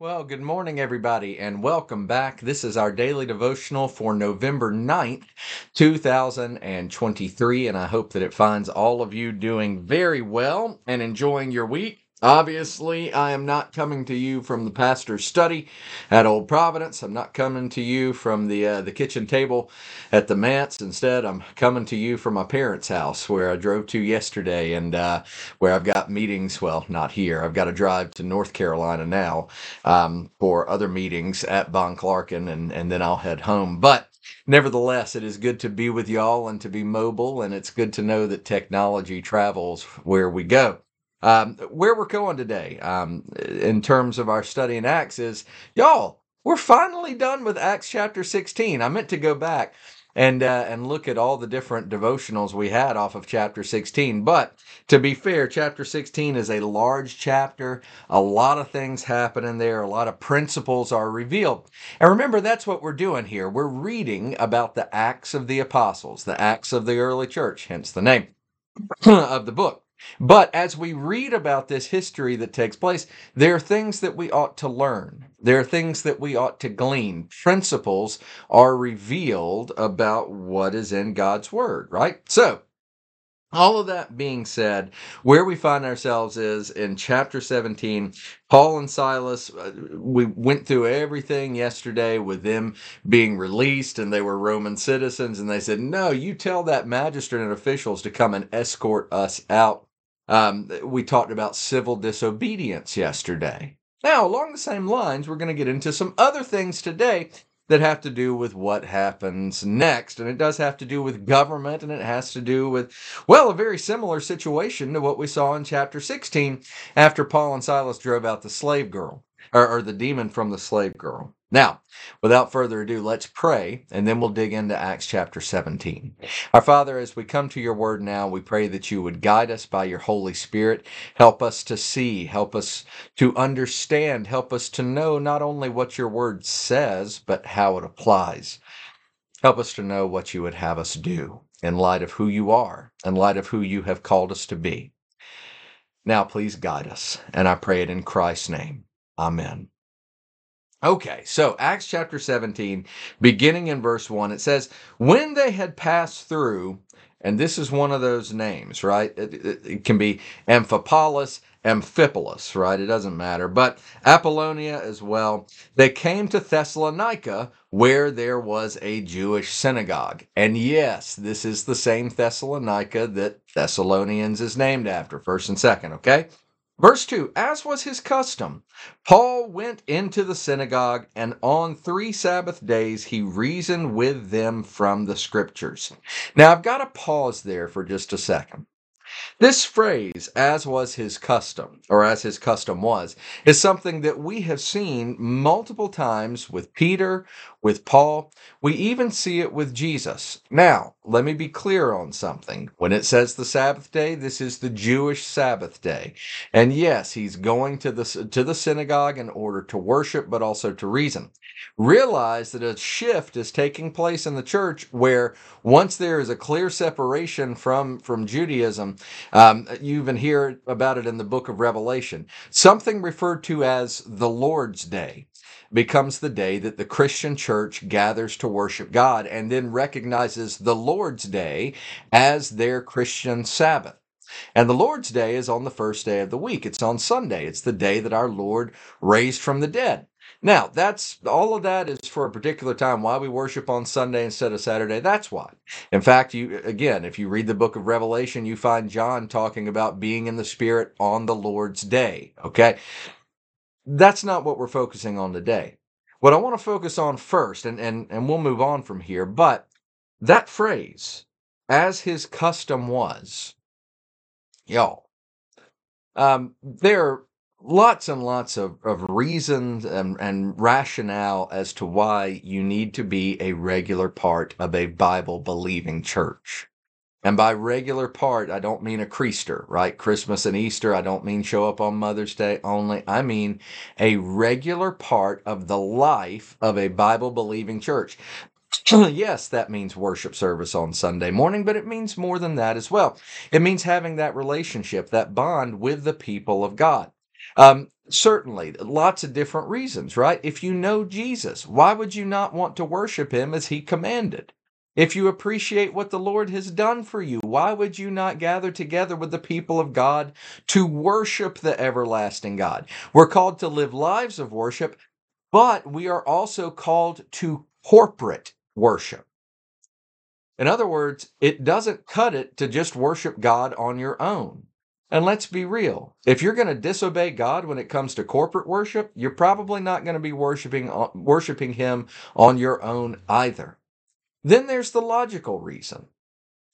Well, good morning, everybody, and welcome back. This is our daily devotional for November 9th, 2023, and I hope that it finds all of you doing very well and enjoying your week. Obviously, I am not coming to you from the pastor's study at Old Providence. I'm not coming to you from the uh, the kitchen table at the manse. Instead, I'm coming to you from my parents' house where I drove to yesterday and uh, where I've got meetings. Well, not here. I've got to drive to North Carolina now um, for other meetings at Bonclarken, and and then I'll head home. But nevertheless, it is good to be with y'all and to be mobile, and it's good to know that technology travels where we go. Um, where we're going today, um, in terms of our study in Acts, is y'all, we're finally done with Acts chapter 16. I meant to go back and uh, and look at all the different devotionals we had off of chapter 16. But to be fair, chapter 16 is a large chapter. A lot of things happen in there. A lot of principles are revealed. And remember, that's what we're doing here. We're reading about the Acts of the Apostles, the Acts of the early church, hence the name of the book. But as we read about this history that takes place, there are things that we ought to learn. There are things that we ought to glean. Principles are revealed about what is in God's Word, right? So, all of that being said, where we find ourselves is in chapter 17. Paul and Silas, uh, we went through everything yesterday with them being released and they were Roman citizens. And they said, No, you tell that magistrate and officials to come and escort us out. Um, we talked about civil disobedience yesterday. Now, along the same lines, we're going to get into some other things today that have to do with what happens next. And it does have to do with government and it has to do with, well, a very similar situation to what we saw in chapter 16 after Paul and Silas drove out the slave girl or, or the demon from the slave girl. Now, without further ado, let's pray and then we'll dig into Acts chapter 17. Our Father, as we come to your word now, we pray that you would guide us by your Holy Spirit. Help us to see, help us to understand, help us to know not only what your word says, but how it applies. Help us to know what you would have us do in light of who you are, in light of who you have called us to be. Now, please guide us, and I pray it in Christ's name. Amen. Okay, so Acts chapter 17, beginning in verse 1, it says, When they had passed through, and this is one of those names, right? It, it, it can be Amphipolis, Amphipolis, right? It doesn't matter. But Apollonia as well. They came to Thessalonica, where there was a Jewish synagogue. And yes, this is the same Thessalonica that Thessalonians is named after, first and second, okay? Verse 2 As was his custom, Paul went into the synagogue, and on three Sabbath days he reasoned with them from the scriptures. Now I've got to pause there for just a second. This phrase, as was his custom, or as his custom was, is something that we have seen multiple times with Peter, with Paul. We even see it with Jesus. Now, let me be clear on something. When it says the Sabbath day, this is the Jewish Sabbath day. And yes, he's going to the, to the synagogue in order to worship, but also to reason. Realize that a shift is taking place in the church where once there is a clear separation from, from Judaism, um, you even hear about it in the book of Revelation. Something referred to as the Lord's Day becomes the day that the Christian church gathers to worship God and then recognizes the Lord's Day as their Christian Sabbath. And the Lord's Day is on the first day of the week. It's on Sunday. It's the day that our Lord raised from the dead. Now, that's all of that is for a particular time. Why we worship on Sunday instead of Saturday, that's why. In fact, you again, if you read the book of Revelation, you find John talking about being in the Spirit on the Lord's day. Okay. That's not what we're focusing on today. What I want to focus on first, and, and, and we'll move on from here, but that phrase, as his custom was, y'all, um, there are lots and lots of, of reasons and, and rationale as to why you need to be a regular part of a Bible believing church. And by regular part, I don't mean a creaster, right? Christmas and Easter, I don't mean show up on Mother's Day only. I mean a regular part of the life of a Bible believing church. yes, that means worship service on Sunday morning, but it means more than that as well. It means having that relationship, that bond with the people of God. Um, certainly, lots of different reasons, right? If you know Jesus, why would you not want to worship him as he commanded? If you appreciate what the Lord has done for you, why would you not gather together with the people of God to worship the everlasting God? We're called to live lives of worship, but we are also called to corporate worship. In other words, it doesn't cut it to just worship God on your own. And let's be real. If you're going to disobey God when it comes to corporate worship, you're probably not going to be worshiping uh, worshiping him on your own either. Then there's the logical reason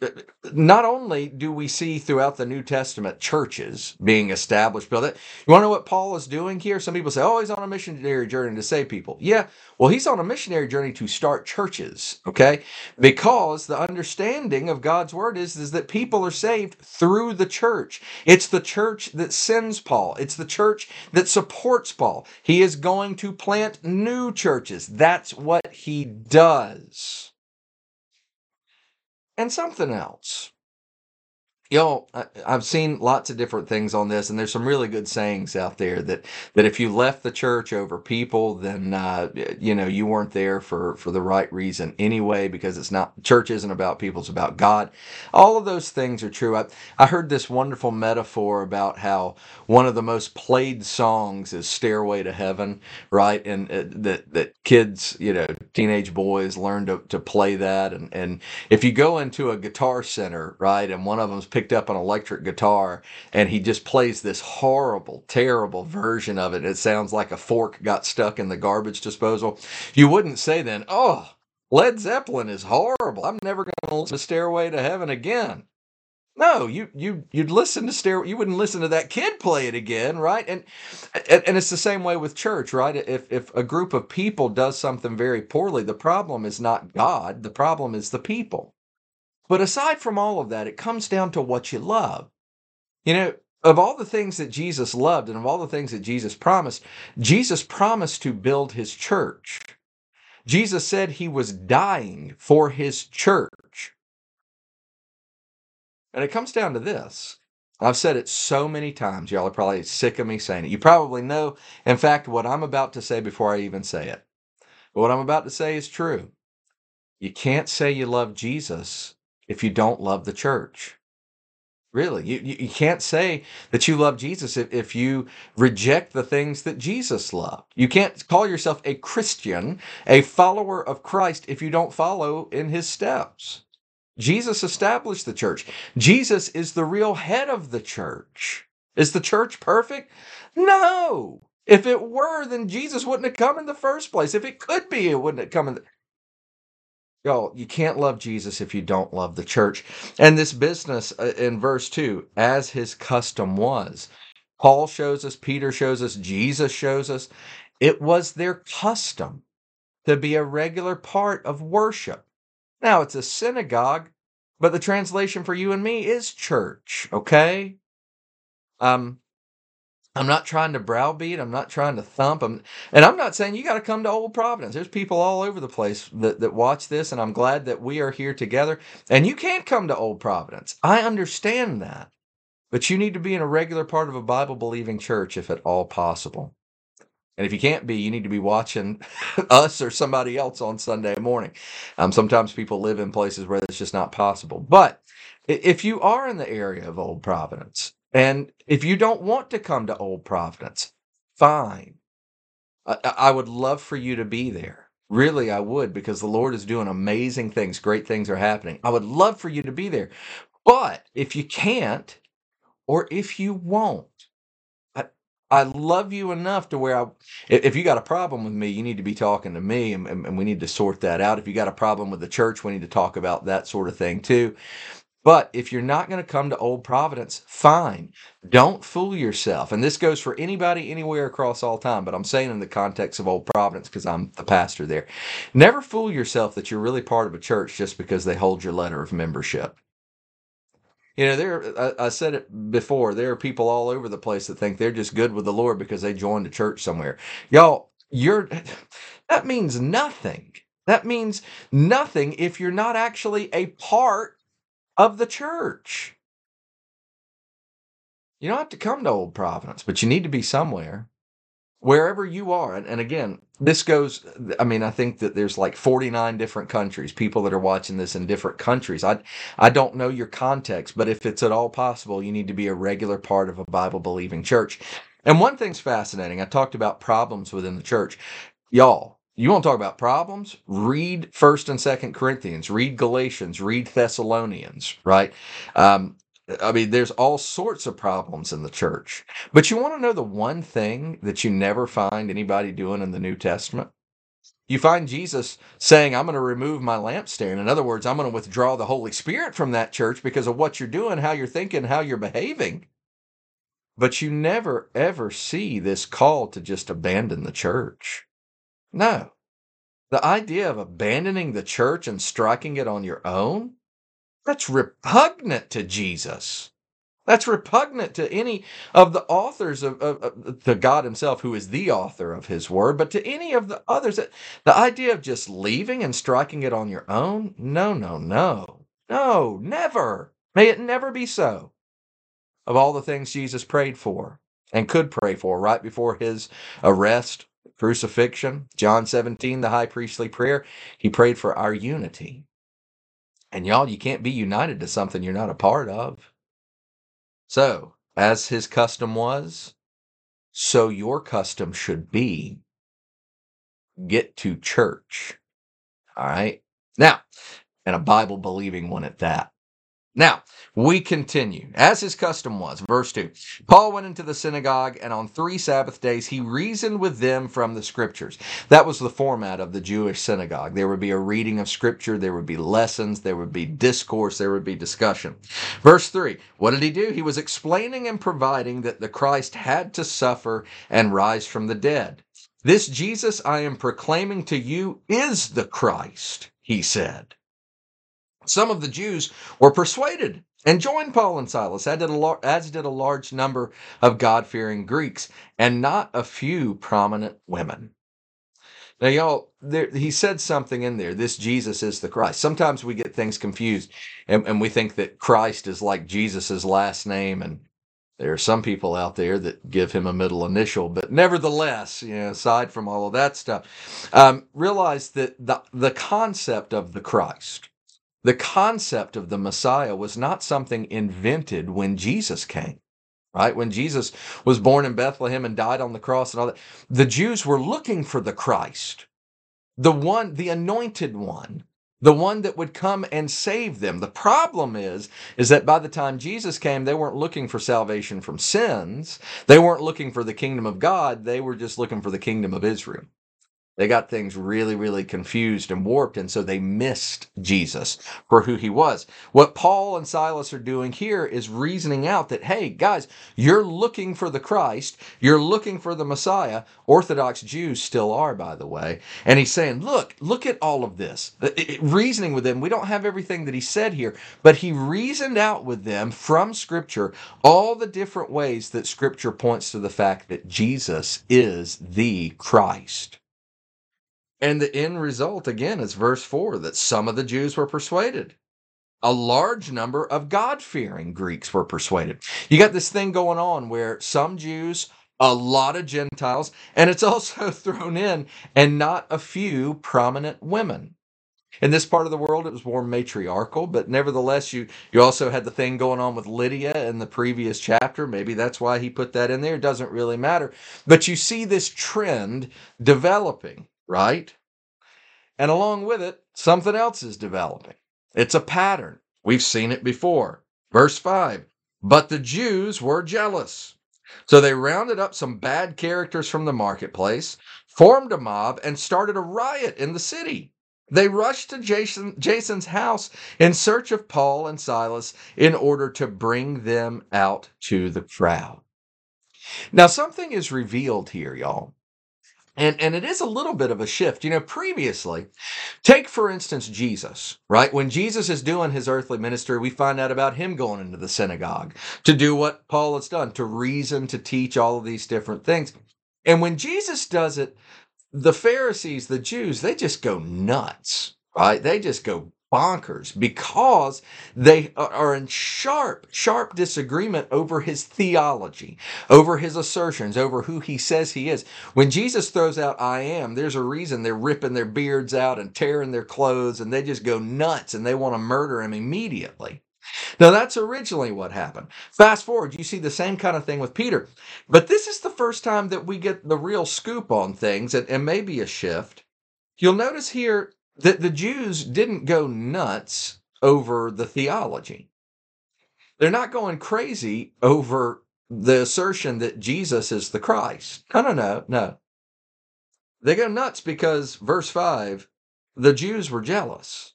uh, uh, not only do we see throughout the New Testament churches being established, but you want to know what Paul is doing here? Some people say, "Oh, he's on a missionary journey to save people." Yeah, well, he's on a missionary journey to start churches. Okay, because the understanding of God's word is is that people are saved through the church. It's the church that sends Paul. It's the church that supports Paul. He is going to plant new churches. That's what he does and something else. I, I've seen lots of different things on this, and there's some really good sayings out there that that if you left the church over people, then uh, you know you weren't there for for the right reason anyway, because it's not church isn't about people, it's about God. All of those things are true. I, I heard this wonderful metaphor about how one of the most played songs is "Stairway to Heaven," right? And uh, that that kids, you know, teenage boys learn to to play that, and and if you go into a guitar center, right, and one of them's picked up an electric guitar and he just plays this horrible, terrible version of it. It sounds like a fork got stuck in the garbage disposal. You wouldn't say then, oh, Led Zeppelin is horrible. I'm never going to listen to Stairway to Heaven again. No, you you you'd listen to Stairway. You wouldn't listen to that kid play it again, right? And, and and it's the same way with church, right? If if a group of people does something very poorly, the problem is not God. The problem is the people. But aside from all of that, it comes down to what you love. You know, of all the things that Jesus loved and of all the things that Jesus promised, Jesus promised to build his church. Jesus said he was dying for his church. And it comes down to this. I've said it so many times. Y'all are probably sick of me saying it. You probably know, in fact, what I'm about to say before I even say it. But what I'm about to say is true. You can't say you love Jesus if you don't love the church. Really, you, you can't say that you love Jesus if, if you reject the things that Jesus loved. You can't call yourself a Christian, a follower of Christ, if you don't follow in his steps. Jesus established the church. Jesus is the real head of the church. Is the church perfect? No. If it were, then Jesus wouldn't have come in the first place. If it could be, it wouldn't have come in. The, Y'all, you can't love Jesus if you don't love the church. And this business uh, in verse 2, as his custom was. Paul shows us, Peter shows us, Jesus shows us. It was their custom to be a regular part of worship. Now, it's a synagogue, but the translation for you and me is church, okay? Um, I'm not trying to browbeat. I'm not trying to thump. I'm, and I'm not saying you got to come to Old Providence. There's people all over the place that, that watch this, and I'm glad that we are here together. And you can't come to Old Providence. I understand that. But you need to be in a regular part of a Bible believing church if at all possible. And if you can't be, you need to be watching us or somebody else on Sunday morning. Um, sometimes people live in places where it's just not possible. But if you are in the area of Old Providence, and if you don't want to come to Old Providence, fine. I, I would love for you to be there. Really, I would, because the Lord is doing amazing things. Great things are happening. I would love for you to be there. But if you can't, or if you won't, I, I love you enough to where I, if you got a problem with me, you need to be talking to me and, and we need to sort that out. If you got a problem with the church, we need to talk about that sort of thing too. But if you're not going to come to Old Providence, fine. Don't fool yourself. And this goes for anybody anywhere across all time, but I'm saying in the context of Old Providence because I'm the pastor there. Never fool yourself that you're really part of a church just because they hold your letter of membership. You know, there. I, I said it before. There are people all over the place that think they're just good with the Lord because they joined a church somewhere. Y'all, you're that means nothing. That means nothing if you're not actually a part of the church. You don't have to come to Old Providence, but you need to be somewhere. Wherever you are. And, and again, this goes, I mean, I think that there's like 49 different countries, people that are watching this in different countries. I, I don't know your context, but if it's at all possible, you need to be a regular part of a Bible believing church. And one thing's fascinating. I talked about problems within the church. Y'all, you want to talk about problems? Read First and Second Corinthians. Read Galatians. Read Thessalonians. Right? Um, I mean, there's all sorts of problems in the church. But you want to know the one thing that you never find anybody doing in the New Testament? You find Jesus saying, I'm going to remove my lampstand. In other words, I'm going to withdraw the Holy Spirit from that church because of what you're doing, how you're thinking, how you're behaving. But you never, ever see this call to just abandon the church. No. The idea of abandoning the church and striking it on your own, that's repugnant to Jesus. That's repugnant to any of the authors of, of, of, the God Himself, who is the author of His Word, but to any of the others. The idea of just leaving and striking it on your own? No, no, no. No, never. May it never be so of all the things Jesus prayed for and could pray for right before his arrest, crucifixion, John 17, the high priestly prayer, he prayed for our unity. And y'all, you can't be united to something you're not a part of. So, as his custom was, so your custom should be get to church. All right. Now, and a Bible believing one at that. Now, we continue. As his custom was, verse 2 Paul went into the synagogue, and on three Sabbath days he reasoned with them from the scriptures. That was the format of the Jewish synagogue. There would be a reading of scripture, there would be lessons, there would be discourse, there would be discussion. Verse 3 What did he do? He was explaining and providing that the Christ had to suffer and rise from the dead. This Jesus I am proclaiming to you is the Christ, he said. Some of the Jews were persuaded and joined Paul and Silas, as did a, large number of God fearing Greeks, and not a few prominent women. Now, y'all, there, he said something in there. This Jesus is the Christ. Sometimes we get things confused, and, and we think that Christ is like Jesus's last name, and there are some people out there that give him a middle initial, but nevertheless, you know, aside from all of that stuff, um, realize that the the concept of the Christ the concept of the Messiah was not something invented when Jesus came, right? When Jesus was born in Bethlehem and died on the cross and all that, the Jews were looking for the Christ, the one, the anointed one, the one that would come and save them. The problem is, is that by the time Jesus came, they weren't looking for salvation from sins. They weren't looking for the kingdom of God. They were just looking for the kingdom of Israel. They got things really, really confused and warped, and so they missed Jesus for who he was. What Paul and Silas are doing here is reasoning out that, hey, guys, you're looking for the Christ, you're looking for the Messiah. Orthodox Jews still are, by the way. And he's saying, look, look at all of this. Uh, reasoning with them. We don't have everything that he said here, but he reasoned out with them from Scripture all the different ways that Scripture points to the fact that Jesus is the Christ. And the end result, again, is verse 4 that some of the Jews were persuaded. A large number of God fearing Greeks were persuaded. You got this thing going on where some Jews, a lot of Gentiles, and it's also thrown in, and not a few prominent women. In this part of the world, it was more matriarchal, but nevertheless, you, you also had the thing going on with Lydia in the previous chapter. Maybe that's why he put that in there. It doesn't really matter. But you see this trend developing right? And along with it, something else is developing. It's a pattern. We've seen it before. Verse 5 But the Jews were jealous. So they rounded up some bad characters from the marketplace, formed a mob, and started a riot in the city. They rushed to Jason, Jason's house in search of Paul and Silas in order to bring them out to the crowd. Now, something is revealed here, y'all. And, and it is a little bit of a shift. You know, previously, take for instance Jesus, right? When Jesus is doing his earthly ministry, we find out about him going into the synagogue to do what Paul has done, to reason, to teach all of these different things. And when Jesus does it, the Pharisees, the Jews, they just go nuts, right? They just go bonkers because they are in sharp, sharp disagreement over his theology, over his assertions, over who he says he is. When Jesus throws out, I am, there's a reason they're ripping their beards out and tearing their clothes and they just go nuts and they want to murder him immediately. Now, that's originally what happened. Fast forward, you see the same kind of thing with Peter. But this is the first time that we get the real scoop on things and, and maybe a shift. You'll notice here that the Jews didn't go nuts over the theology. They're not going crazy over the assertion that Jesus is the Christ. No, no, no, no. They go nuts because, verse 5, the Jews were jealous.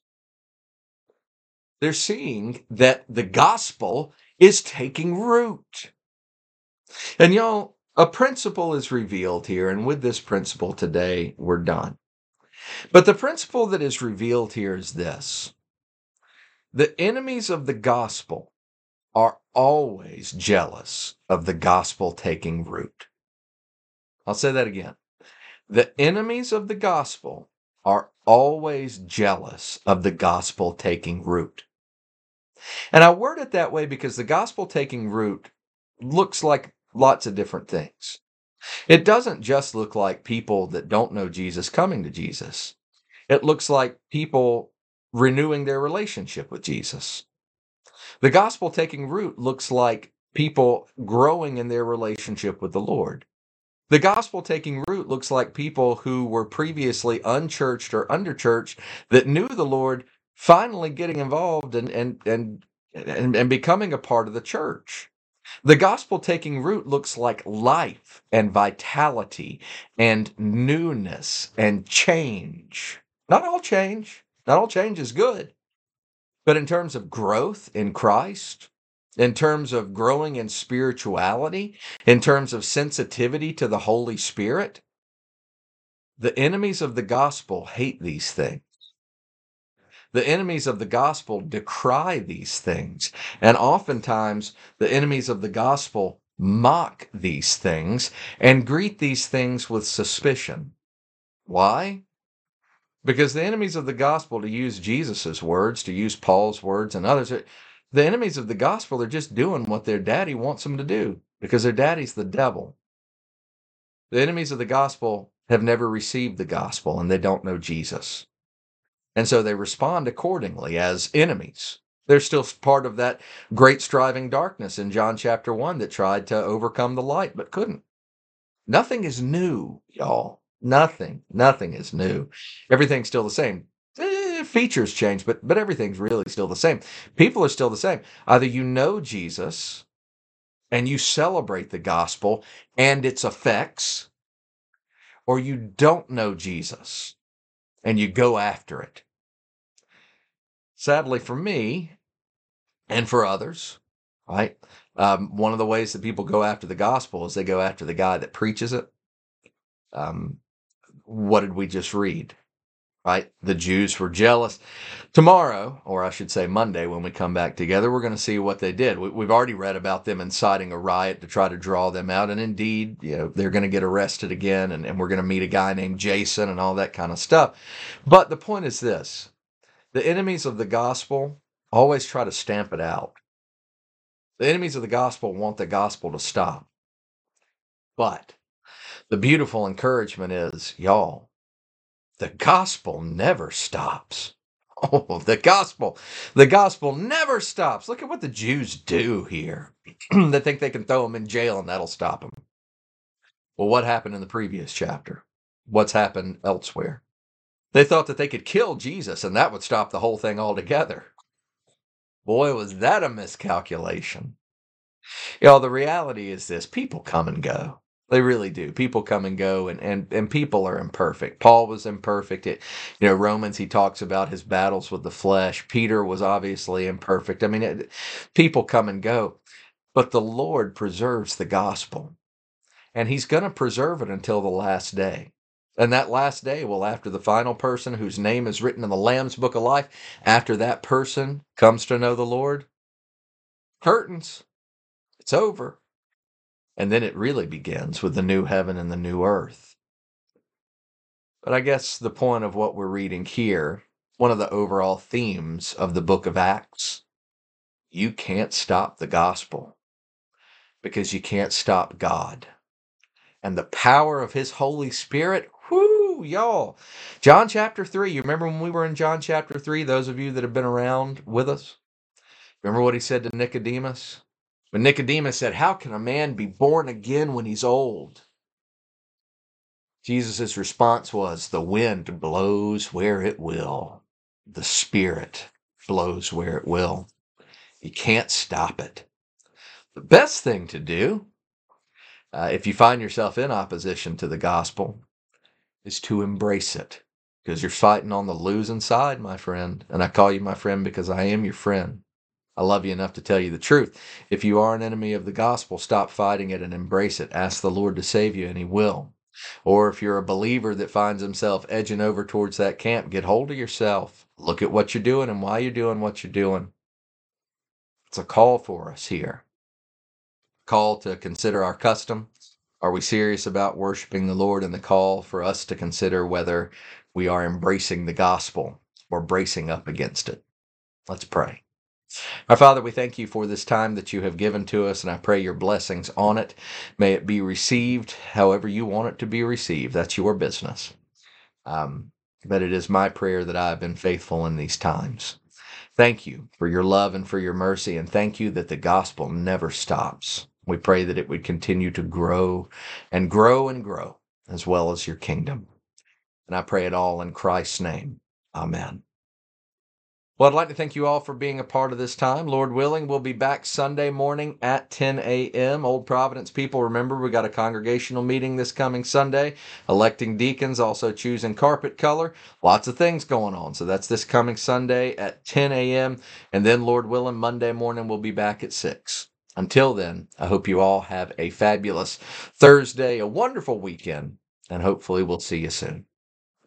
They're seeing that the gospel is taking root. And y'all, a principle is revealed here, and with this principle today, we're done. But the principle that is revealed here is this the enemies of the gospel are always jealous of the gospel taking root. I'll say that again. The enemies of the gospel are always jealous of the gospel taking root. And I word it that way because the gospel taking root looks like lots of different things. It doesn't just look like people that don't know Jesus coming to Jesus. It looks like people renewing their relationship with Jesus. The gospel taking root looks like people growing in their relationship with the Lord. The gospel taking root looks like people who were previously unchurched or underchurched that knew the Lord finally getting involved and and and and, and becoming a part of the church. The gospel taking root looks like life and vitality and newness and change. Not all change, not all change is good. But in terms of growth in Christ, in terms of growing in spirituality, in terms of sensitivity to the Holy Spirit, the enemies of the gospel hate these things. The enemies of the gospel decry these things. And oftentimes, the enemies of the gospel mock these things and greet these things with suspicion. Why? Because the enemies of the gospel, to use Jesus' words, to use Paul's words and others, the enemies of the gospel are just doing what their daddy wants them to do because their daddy's the devil. The enemies of the gospel have never received the gospel and they don't know Jesus. And so they respond accordingly as enemies. They're still part of that great striving darkness in John chapter 1 that tried to overcome the light but couldn't. Nothing is new, y'all. Nothing. Nothing is new. Everything's still the same. Eh, features change, but but everything's really still the same. People are still the same. Either you know Jesus and you celebrate the gospel and its effects, or you don't know Jesus and you go after it. Sadly for me and for others, right? Um, one of the ways that people go after the gospel is they go after the guy that preaches it. Um, what did we just read? Right? The Jews were jealous. Tomorrow, or I should say Monday, when we come back together, we're going to see what they did. We, have already read about them inciting a riot to try to draw them out. And indeed, you know, they're going to get arrested again, and, and we're going to meet a guy named Jason and all that kind of stuff. But the point is this the enemies of the gospel always try to stamp it out. The enemies of the gospel want the gospel to stop. But the beautiful encouragement is, y'all, the gospel never stops. Oh, the gospel. The gospel never stops. Look at what the Jews do here. they think they can throw them in jail and that'll stop them. Well, what happened in the previous chapter? What's happened elsewhere? They thought that they could kill Jesus and that would stop the whole thing altogether. Boy, was that a miscalculation. Y'all, the reality is this people come and go. They really do. People come and go, and, and, and people are imperfect. Paul was imperfect. It, you know, Romans, he talks about his battles with the flesh. Peter was obviously imperfect. I mean, it, people come and go, but the Lord preserves the gospel, and he's going to preserve it until the last day. And that last day, well, after the final person whose name is written in the Lamb's book of life, after that person comes to know the Lord, curtains, it's over. And then it really begins with the new heaven and the new earth. But I guess the point of what we're reading here, one of the overall themes of the book of Acts. You can't stop the gospel because you can't stop God. And the power of his Holy Spirit, whoo, y'all. John chapter 3, you remember when we were in John chapter 3, those of you that have been around with us? Remember what he said to Nicodemus? When Nicodemus said, How can a man be born again when he's old? Jesus' response was, The wind blows where it will, the Spirit blows where it will. You can't stop it. The best thing to do, uh, if you find yourself in opposition to the gospel, is to embrace it because you're fighting on the losing side, my friend. And I call you my friend because I am your friend. I love you enough to tell you the truth. If you are an enemy of the gospel, stop fighting it and embrace it. Ask the Lord to save you, and He will. Or if you're a believer that finds himself edging over towards that camp, get hold of yourself. Look at what you're doing and why you're doing what you're doing. It's a call for us here. Call to consider our custom. Are we serious about worshiping the Lord? And the call for us to consider whether we are embracing the gospel or bracing up against it. Let's pray. Our Father, we thank you for this time that you have given to us, and I pray your blessings on it. May it be received however you want it to be received. That's your business. Um, but it is my prayer that I have been faithful in these times. Thank you for your love and for your mercy, and thank you that the gospel never stops. We pray that it would continue to grow and grow and grow, as well as your kingdom. And I pray it all in Christ's name. Amen. Well, I'd like to thank you all for being a part of this time. Lord willing, we'll be back Sunday morning at 10 a.m. Old Providence people, remember we got a congregational meeting this coming Sunday, electing deacons, also choosing carpet color. Lots of things going on. So that's this coming Sunday at 10 a.m. And then, Lord willing, Monday morning we'll be back at 6. Until then, I hope you all have a fabulous Thursday, a wonderful weekend, and hopefully we'll see you soon.